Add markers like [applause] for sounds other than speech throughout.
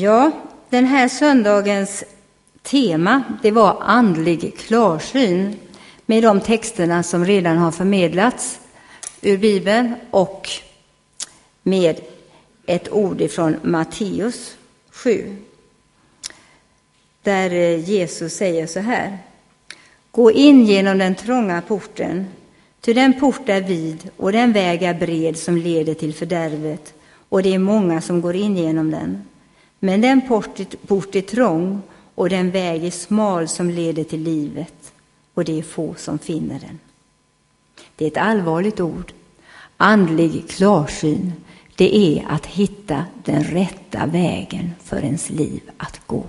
Ja, den här söndagens tema det var andlig klarsyn med de texterna som redan har förmedlats ur Bibeln och med ett ord ifrån Matteus 7. Där eh, Jesus säger så här. Gå in genom den trånga porten, ty den port är vid och den väg är bred som leder till fördärvet, och det är många som går in genom den. Men den port är trång och den väg är smal som leder till livet, och det är få som finner den. Det är ett allvarligt ord. Andlig klarsyn, det är att hitta den rätta vägen för ens liv att gå.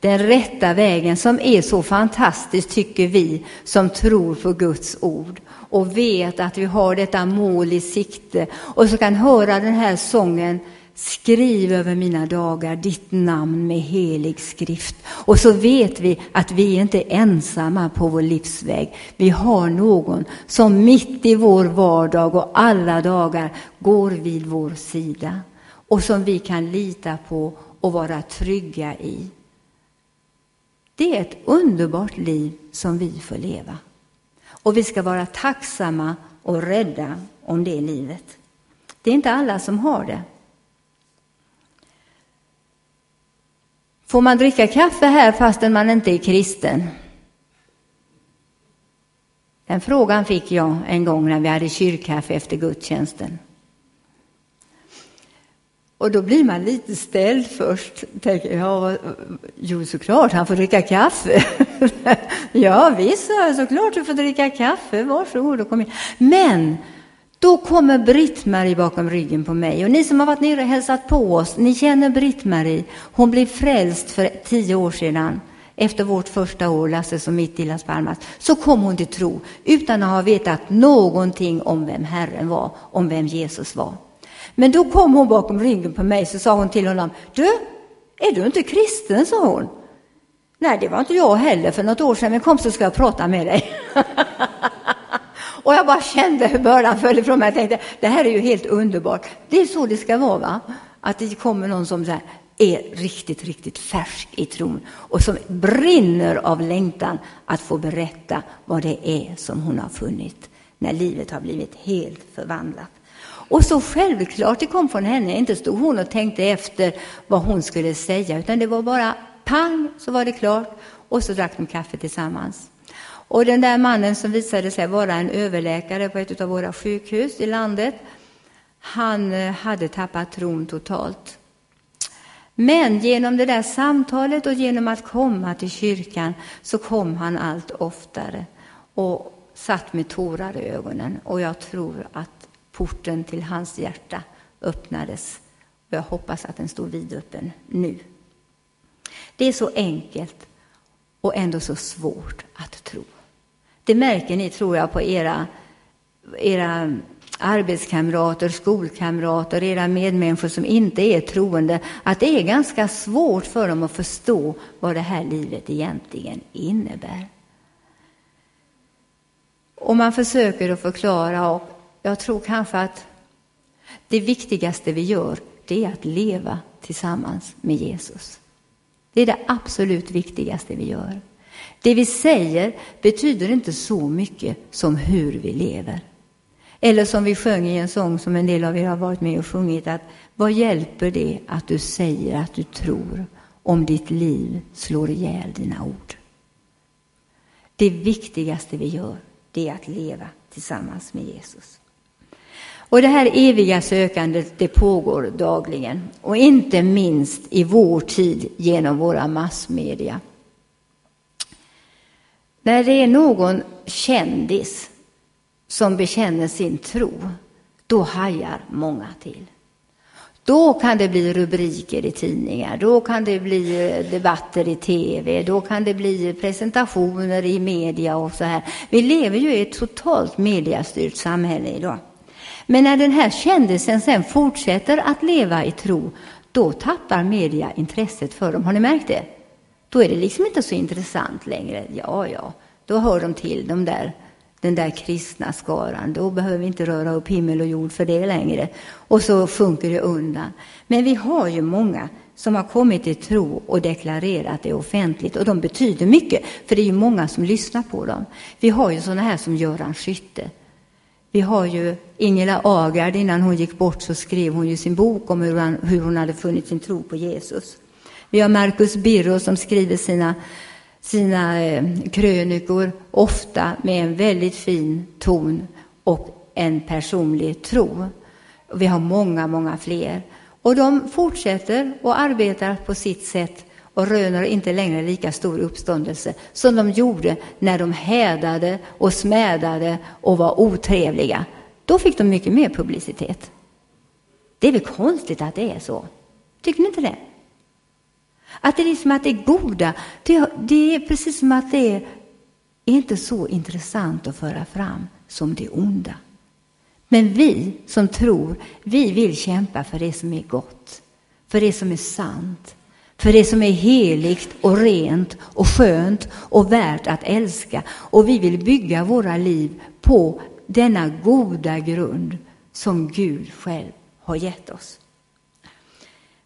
Den rätta vägen som är så fantastisk, tycker vi som tror på Guds ord och vet att vi har detta mål i sikte och så kan höra den här sången Skriv över mina dagar ditt namn med helig skrift. Och så vet vi att vi inte är ensamma på vår livsväg. Vi har någon som mitt i vår vardag och alla dagar går vid vår sida och som vi kan lita på och vara trygga i. Det är ett underbart liv som vi får leva. Och vi ska vara tacksamma och rädda om det livet. Det är inte alla som har det. Får man dricka kaffe här fastän man inte är kristen? Den frågan fick jag en gång när vi hade kyrkkaffe efter gudstjänsten. Och då blir man lite ställd först. Tänker, ja, jo, såklart, han får dricka kaffe. [laughs] ja, visst, såklart du får dricka kaffe. Varsågod och kom in. Men då kommer Britt-Marie bakom ryggen på mig. Och ni som har varit nere och hälsat på oss, ni känner Britt-Marie. Hon blev frälst för tio år sedan. Efter vårt första år, Lasse som mitt i Las Palmas, så kom hon till tro utan att ha vetat någonting om vem Herren var, om vem Jesus var. Men då kom hon bakom ryggen på mig så sa hon till honom, du, är du inte kristen? sa hon. Nej, det var inte jag heller för något år sedan, men kom så ska jag prata med dig. [laughs] Och jag bara kände hur bördan föll ifrån mig. Jag tänkte, det här är ju helt underbart. Det är så det ska vara, va? Att det kommer någon som så är riktigt, riktigt färsk i tron och som brinner av längtan att få berätta vad det är som hon har funnit när livet har blivit helt förvandlat. Och så självklart det kom från henne, inte stod hon och tänkte efter vad hon skulle säga, utan det var bara pang så var det klart och så drack de kaffe tillsammans. Och den där mannen som visade sig vara en överläkare på ett av våra sjukhus i landet, han eh, hade tappat tron totalt. Men genom det där samtalet och genom att komma till kyrkan så kom han allt oftare och satt med tårar i ögonen. Och jag tror att porten till hans hjärta öppnades. Och jag hoppas att den står vidöppen nu. Det är så enkelt och ändå så svårt att tro. Det märker ni, tror jag, på era, era arbetskamrater, skolkamrater, era medmänniskor som inte är troende, att det är ganska svårt för dem att förstå vad det här livet egentligen innebär. Och man försöker att förklara, och jag tror kanske att det viktigaste vi gör, det är att leva tillsammans med Jesus. Det är det absolut viktigaste vi gör. Det vi säger betyder inte så mycket som hur vi lever. Eller som vi sjöng i en sång som en del av er har varit med och sjungit, att vad hjälper det att du säger att du tror om ditt liv slår ihjäl dina ord? Det viktigaste vi gör, det är att leva tillsammans med Jesus. Och det här eviga sökandet, det pågår dagligen och inte minst i vår tid genom våra massmedia. När det är någon kändis som bekänner sin tro, då hajar många till. Då kan det bli rubriker i tidningar, då kan det bli eh, debatter i tv, då kan det bli presentationer i media och så här. Vi lever ju i ett totalt mediastyrt samhälle idag. Men när den här kändisen sen fortsätter att leva i tro, då tappar media intresset för dem. Har ni märkt det? Då är det liksom inte så intressant längre. Ja, ja, då hör de till de där den där kristna skaran. Då behöver vi inte röra upp himmel och jord för det längre. Och så sjunker det undan. Men vi har ju många som har kommit till tro och deklarerat det offentligt. Och de betyder mycket, för det är ju många som lyssnar på dem. Vi har ju sådana här som Göran Skytte. Vi har ju Ingela Agard, innan hon gick bort så skrev hon ju sin bok om hur, hon, hur hon hade funnit sin tro på Jesus. Vi har Marcus Birro som skriver sina, sina eh, krönikor, ofta med en väldigt fin ton och en personlig tro. Vi har många, många fler. Och de fortsätter och arbetar på sitt sätt och röner inte längre lika stor uppståndelse som de gjorde när de hädade och smädade och var otrevliga. Då fick de mycket mer publicitet. Det är väl konstigt att det är så? Tycker ni inte det? Att det är liksom att det goda, det, det är precis som att det är inte så intressant att föra fram som det onda. Men vi som tror, vi vill kämpa för det som är gott, för det som är sant, för det som är heligt och rent och skönt och värt att älska. Och vi vill bygga våra liv på denna goda grund som Gud själv har gett oss.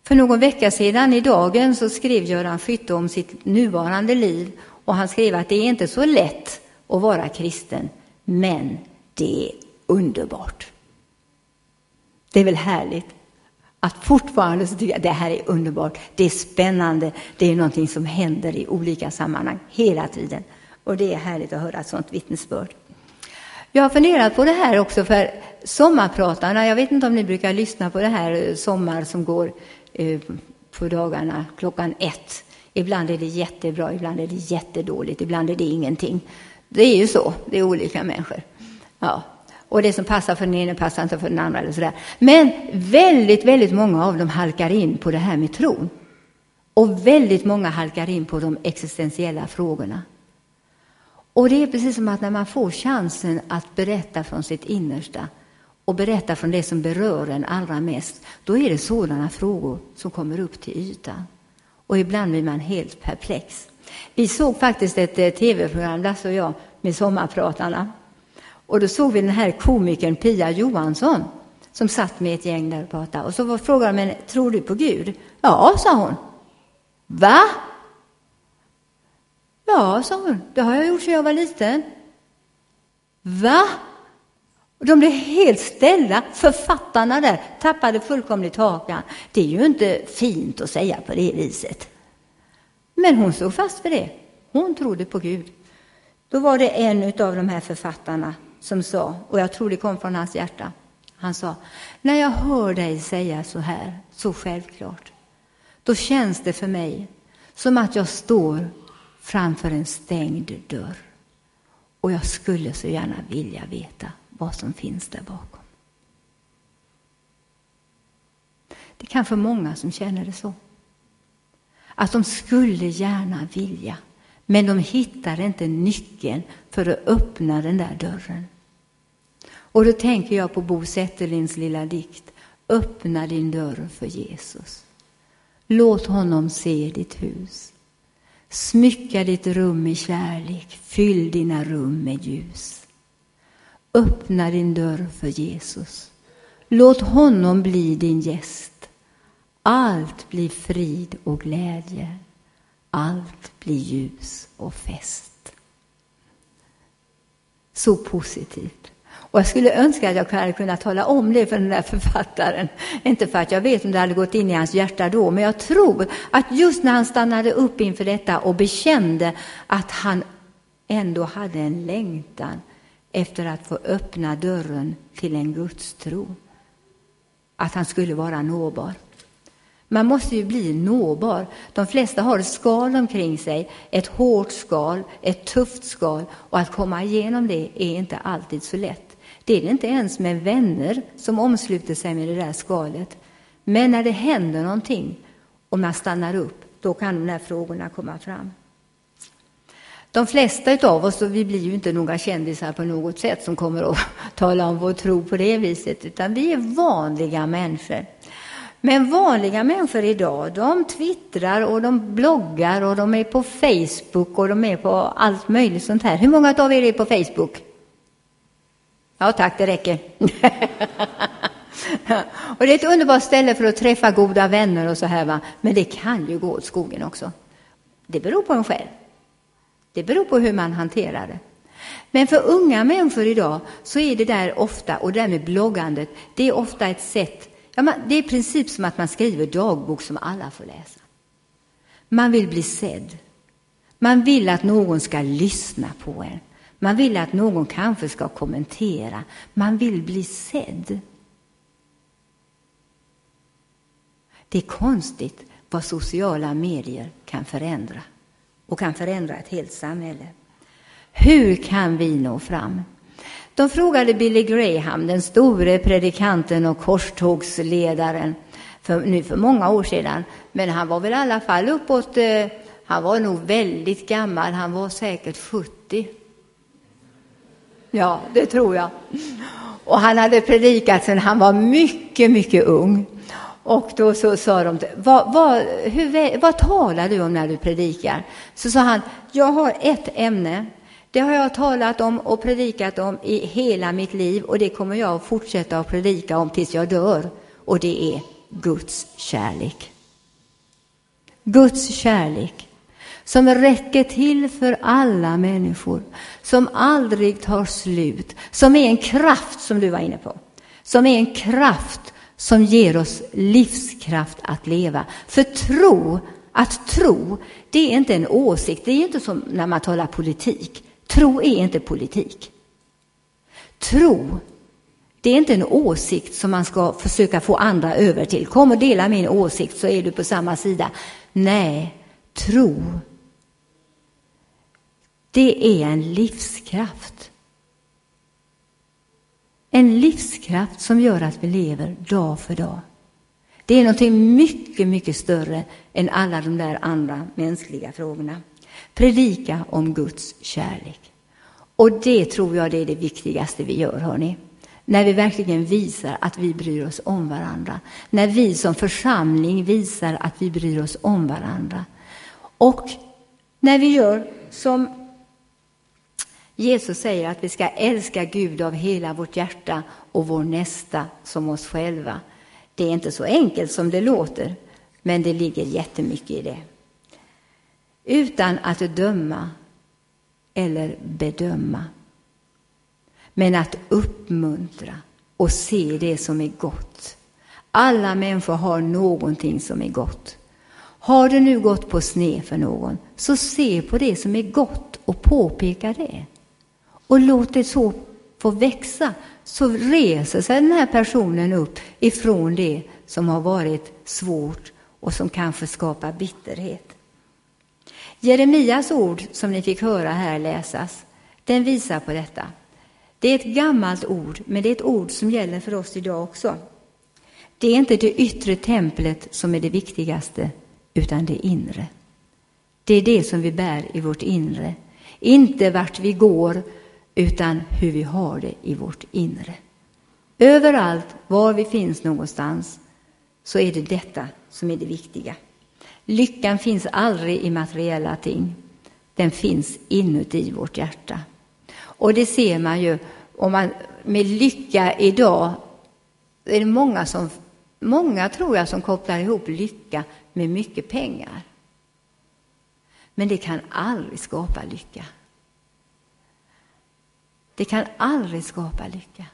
För någon vecka sedan i dagen så skrev Göran Skytte om sitt nuvarande liv och han skrev att det är inte så lätt att vara kristen, men det är underbart. Det är väl härligt att fortfarande så tycker jag det här är underbart, det är spännande, det är någonting som händer i olika sammanhang hela tiden. Och det är härligt att höra ett sådant vittnesbörd. Jag har funderat på det här också för sommarpratarna. Jag vet inte om ni brukar lyssna på det här eh, sommar som går eh, på dagarna klockan ett. Ibland är det jättebra, ibland är det jättedåligt, ibland är det ingenting. Det är ju så, det är olika människor. Ja, och det som passar för den ene passar inte för den andra. Eller sådär. Men väldigt, väldigt många av dem halkar in på det här med tron. Och väldigt många halkar in på de existentiella frågorna. Och det är precis som att när man får chansen att berätta från sitt innersta och berätta från det som berör en allra mest, då är det sådana frågor som kommer upp till ytan. Och ibland blir man helt perplex. Vi såg faktiskt ett eh, tv-program, Lasse och jag, med Sommarpratarna. Och då såg vi den här komikern Pia Johansson som satt med ett gäng där och pratade. Och så frågade de henne, tror du på Gud? Ja, sa hon. Va? Ja, sa hon, det har jag gjort sedan jag var liten. Va? Och de blev helt ställda. Författarna där tappade fullkomligt hakan. Det är ju inte fint att säga på det viset. Men hon stod fast för det. Hon trodde på Gud. Då var det en av de här författarna som sa, och jag tror det kom från hans hjärta, han sa, när jag hör dig säga så här, så självklart, då känns det för mig som att jag står framför en stängd dörr. Och jag skulle så gärna vilja veta vad som finns där bakom. Det är kanske många som känner det så. Att de skulle gärna vilja, men de hittar inte nyckeln för att öppna den där dörren. Och då tänker jag på Bo Zetterlins lilla dikt Öppna din dörr för Jesus. Låt honom se ditt hus. Smycka ditt rum med kärlek, fyll dina rum med ljus. Öppna din dörr för Jesus. Låt honom bli din gäst. Allt blir frid och glädje. Allt blir ljus och fest. Så positivt. Och jag skulle önska att jag hade kunnat tala om det för den där författaren. Inte för att jag vet om det hade gått in i hans hjärta då, men jag tror att just när han stannade upp inför detta och bekände att han ändå hade en längtan efter att få öppna dörren till en gudstro. Att han skulle vara nåbar. Man måste ju bli nåbar. De flesta har ett skal omkring sig, ett hårt skal, ett tufft skal och att komma igenom det är inte alltid så lätt. Det är det inte ens med vänner som omsluter sig med det där skalet. Men när det händer någonting och man stannar upp, då kan de här frågorna komma fram. De flesta av oss, och vi blir ju inte några kändisar på något sätt som kommer att [laughs] tala om vår tro på det viset, utan vi är vanliga människor. Men vanliga människor idag, de twittrar och de bloggar och de är på Facebook och de är på allt möjligt sånt här. Hur många av er är på Facebook? Ja tack, det räcker. [laughs] och det är ett underbart ställe för att träffa goda vänner och så här va. Men det kan ju gå åt skogen också. Det beror på en själv. Det beror på hur man hanterar det. Men för unga människor idag så är det där ofta, och det där med bloggandet, det är ofta ett sätt, ja, man, det är i princip som att man skriver dagbok som alla får läsa. Man vill bli sedd. Man vill att någon ska lyssna på en. Man vill att någon kanske ska kommentera. Man vill bli sedd. Det är konstigt vad sociala medier kan förändra och kan förändra ett helt samhälle. Hur kan vi nå fram? De frågade Billy Graham, den store predikanten och korstågsledaren, för, nu för många år sedan. Men han var väl i alla fall uppåt, eh, han var nog väldigt gammal, han var säkert 70. Ja, det tror jag. Och han hade predikat sedan han var mycket, mycket ung. Och då så sa de, vad, vad, hur, vad talar du om när du predikar? Så sa han, jag har ett ämne. Det har jag talat om och predikat om i hela mitt liv och det kommer jag att fortsätta att predika om tills jag dör. Och det är Guds kärlek. Guds kärlek som räcker till för alla människor, som aldrig tar slut, som är en kraft som du var inne på, som är en kraft som ger oss livskraft att leva. För tro, att tro, det är inte en åsikt, det är inte som när man talar politik. Tro är inte politik. Tro, det är inte en åsikt som man ska försöka få andra över till. Kom och dela min åsikt så är du på samma sida. Nej, tro, det är en livskraft. En livskraft som gör att vi lever dag för dag. Det är någonting mycket, mycket större än alla de där andra mänskliga frågorna. Predika om Guds kärlek. Och det tror jag det är det viktigaste vi gör, hörni. När vi verkligen visar att vi bryr oss om varandra. När vi som församling visar att vi bryr oss om varandra. Och när vi gör som Jesus säger att vi ska älska Gud av hela vårt hjärta och vår nästa som oss själva. Det är inte så enkelt som det låter, men det ligger jättemycket i det. Utan att döma eller bedöma, men att uppmuntra och se det som är gott. Alla människor har någonting som är gott. Har det nu gått på sned för någon, så se på det som är gott och påpeka det och låt det så få växa, så reser sig den här personen upp ifrån det som har varit svårt och som kanske skapar bitterhet. Jeremias ord som ni fick höra här läsas, den visar på detta. Det är ett gammalt ord, men det är ett ord som gäller för oss idag också. Det är inte det yttre templet som är det viktigaste, utan det inre. Det är det som vi bär i vårt inre. Inte vart vi går, utan hur vi har det i vårt inre. Överallt, var vi finns någonstans, så är det detta som är det viktiga. Lyckan finns aldrig i materiella ting. Den finns inuti vårt hjärta. Och det ser man ju om man med lycka idag är det många som många tror jag som kopplar ihop lycka med mycket pengar. Men det kan aldrig skapa lycka. Det kan aldrig skapa lycka.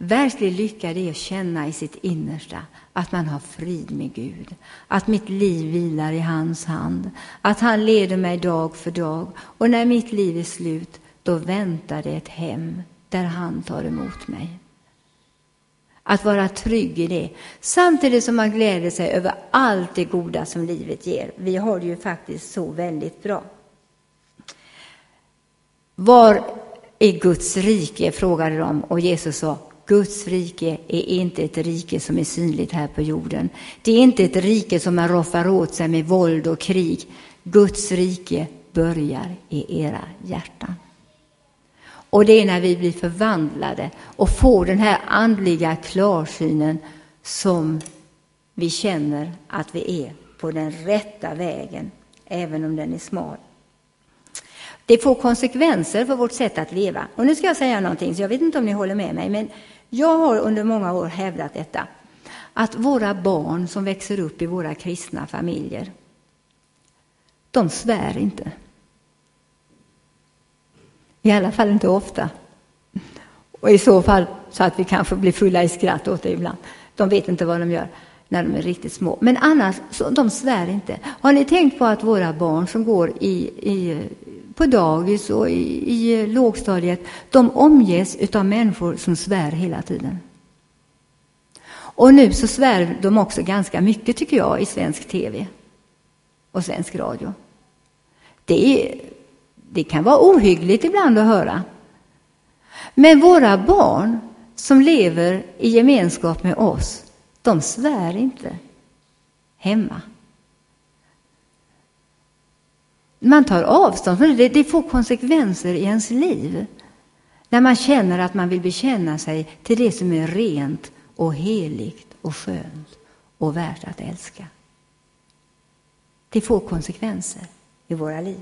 Verklig lycka det är att känna i sitt innersta att man har frid med Gud, att mitt liv vilar i hans hand, att han leder mig dag för dag och när mitt liv är slut, då väntar det ett hem där han tar emot mig. Att vara trygg i det, samtidigt som man gläder sig över allt det goda som livet ger. Vi har det ju faktiskt så väldigt bra. Var är Guds rike? frågade de och Jesus sa Guds rike är inte ett rike som är synligt här på jorden. Det är inte ett rike som man roffar åt sig med våld och krig. Guds rike börjar i era hjärtan. Och det är när vi blir förvandlade och får den här andliga klarsynen som vi känner att vi är på den rätta vägen, även om den är smal. Det får konsekvenser för vårt sätt att leva. Och nu ska jag säga någonting, så jag vet inte om ni håller med mig, men jag har under många år hävdat detta. Att våra barn som växer upp i våra kristna familjer, de svär inte. I alla fall inte ofta. Och i så fall så att vi kanske blir fulla i skratt åt det ibland. De vet inte vad de gör när de är riktigt små. Men annars, så, de svär inte. Har ni tänkt på att våra barn som går i, i, på dagis och i, i eh, lågstadiet, de omges av människor som svär hela tiden. Och nu så svär de också ganska mycket, tycker jag, i svensk tv och svensk radio. Det, är, det kan vara ohyggligt ibland att höra. Men våra barn som lever i gemenskap med oss, de svär inte hemma. Man tar avstånd från det. Det får konsekvenser i ens liv. När man känner att man vill bekänna sig till det som är rent och heligt och skönt och värt att älska. Det får konsekvenser i våra liv.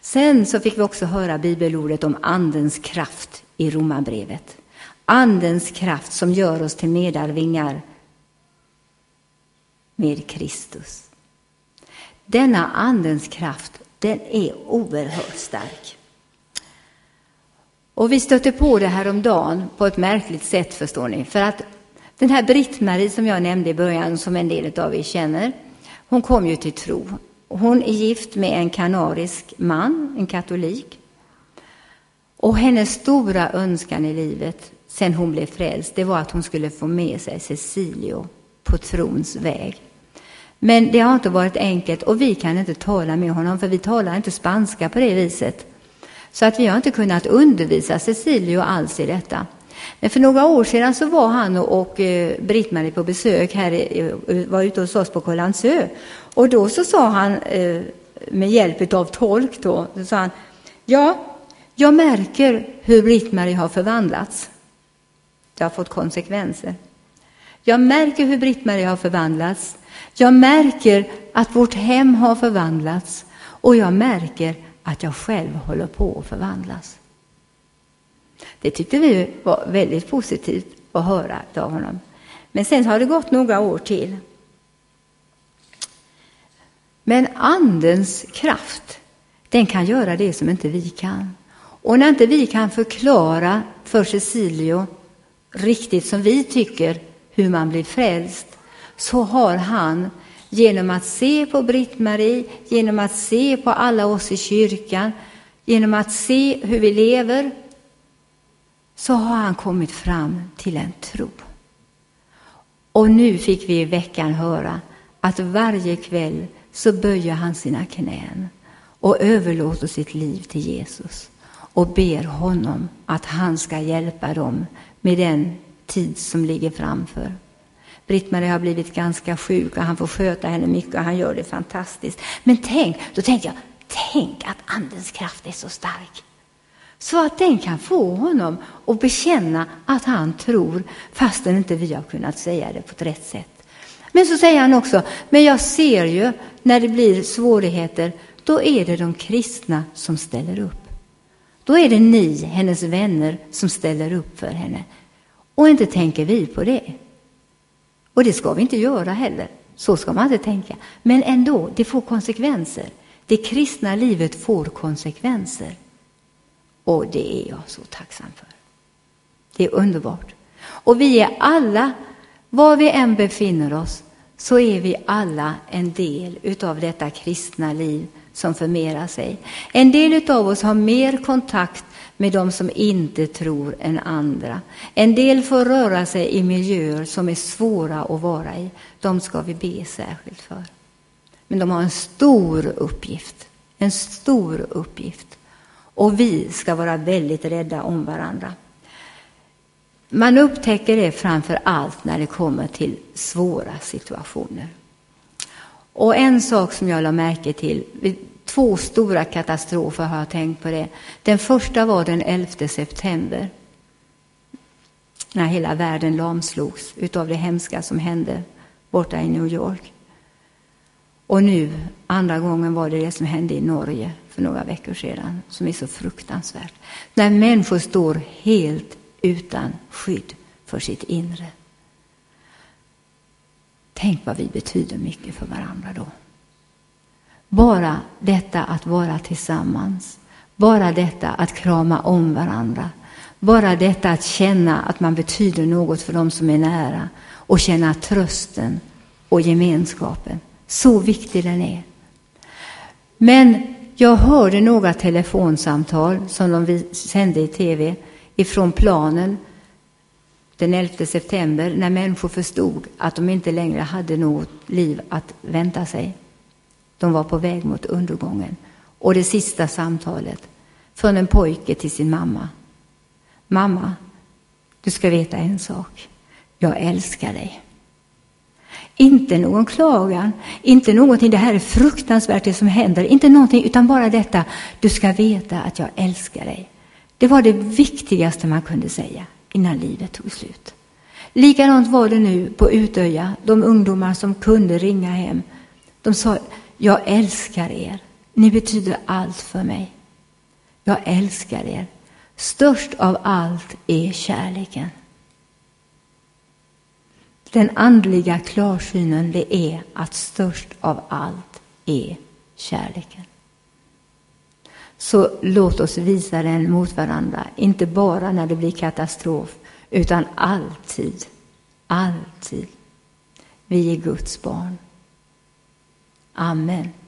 Sen så fick vi också höra bibelordet om Andens kraft i Romarbrevet. Andens kraft som gör oss till medarvingar med Kristus. Denna Andens kraft, den är oerhört stark. Och vi stötte på det här om dagen på ett märkligt sätt, förstår ni. För att den här Britt-Marie som jag nämnde i början, som en del av er känner, hon kom ju till tro. Hon är gift med en kanarisk man, en katolik. Och hennes stora önskan i livet, sen hon blev frälst, det var att hon skulle få med sig Cecilio på trons väg. Men det har inte varit enkelt och vi kan inte tala med honom, för vi talar inte spanska på det viset. Så att vi har inte kunnat undervisa Cecilio alls i detta. Men för några år sedan så var han och eh, Britt-Marie på besök här, eh, var ute hos oss på Kållandsö. Och då så sa han eh, med hjälp av tolk då, så sa han, ja, jag märker hur Britt-Marie har förvandlats. Det har fått konsekvenser. Jag märker hur Britt-Marie har förvandlats. Jag märker att vårt hem har förvandlats och jag märker att jag själv håller på att förvandlas. Det tyckte vi var väldigt positivt att höra av honom. Men sen har det gått några år till. Men Andens kraft, den kan göra det som inte vi kan. Och när inte vi kan förklara för Cecilio riktigt som vi tycker hur man blir frälst, så har han genom att se på Britt-Marie, genom att se på alla oss i kyrkan, genom att se hur vi lever, så har han kommit fram till en tro. Och nu fick vi i veckan höra att varje kväll så böjer han sina knän och överlåter sitt liv till Jesus och ber honom att han ska hjälpa dem med den tid som ligger framför. Britt-Marie har blivit ganska sjuk och han får sköta henne mycket och han gör det fantastiskt. Men tänk, då tänkte jag, tänk att andens kraft är så stark. Så att den kan få honom att bekänna att han tror fastän inte vi har kunnat säga det på ett rätt sätt. Men så säger han också, men jag ser ju när det blir svårigheter, då är det de kristna som ställer upp. Då är det ni, hennes vänner, som ställer upp för henne. Och inte tänker vi på det. Och det ska vi inte göra heller. Så ska man inte tänka. Men ändå, det får konsekvenser. Det kristna livet får konsekvenser. Och det är jag så tacksam för. Det är underbart. Och vi är alla, var vi än befinner oss, så är vi alla en del utav detta kristna liv som förmerar sig. En del utav oss har mer kontakt med de som inte tror än andra. En del får röra sig i miljöer som är svåra att vara i. De ska vi be särskilt för. Men de har en stor uppgift. En stor uppgift. Och vi ska vara väldigt rädda om varandra. Man upptäcker det framför allt när det kommer till svåra situationer. Och en sak som jag lade märke till, två stora katastrofer har jag tänkt på det. Den första var den 11 september. När hela världen lamslogs utav det hemska som hände borta i New York. Och nu, andra gången var det det som hände i Norge för några veckor sedan, som är så fruktansvärt. När människor står helt utan skydd för sitt inre. Tänk vad vi betyder mycket för varandra då. Bara detta att vara tillsammans, bara detta att krama om varandra, bara detta att känna att man betyder något för dem som är nära och känna trösten och gemenskapen. Så viktig den är. Men jag hörde några telefonsamtal som de sände i tv ifrån planen den 11 september när människor förstod att de inte längre hade något liv att vänta sig. De var på väg mot undergången. Och det sista samtalet från en pojke till sin mamma. Mamma, du ska veta en sak. Jag älskar dig. Inte någon klagan, inte någonting, det här är fruktansvärt det som händer, inte någonting, utan bara detta, du ska veta att jag älskar dig. Det var det viktigaste man kunde säga innan livet tog slut. Likadant var det nu på Utöja, de ungdomar som kunde ringa hem. De sa, jag älskar er, ni betyder allt för mig. Jag älskar er. Störst av allt är kärleken. Den andliga klarsynen det är att störst av allt är kärleken. Så låt oss visa den mot varandra, inte bara när det blir katastrof, utan alltid, alltid. Vi är Guds barn. Amen.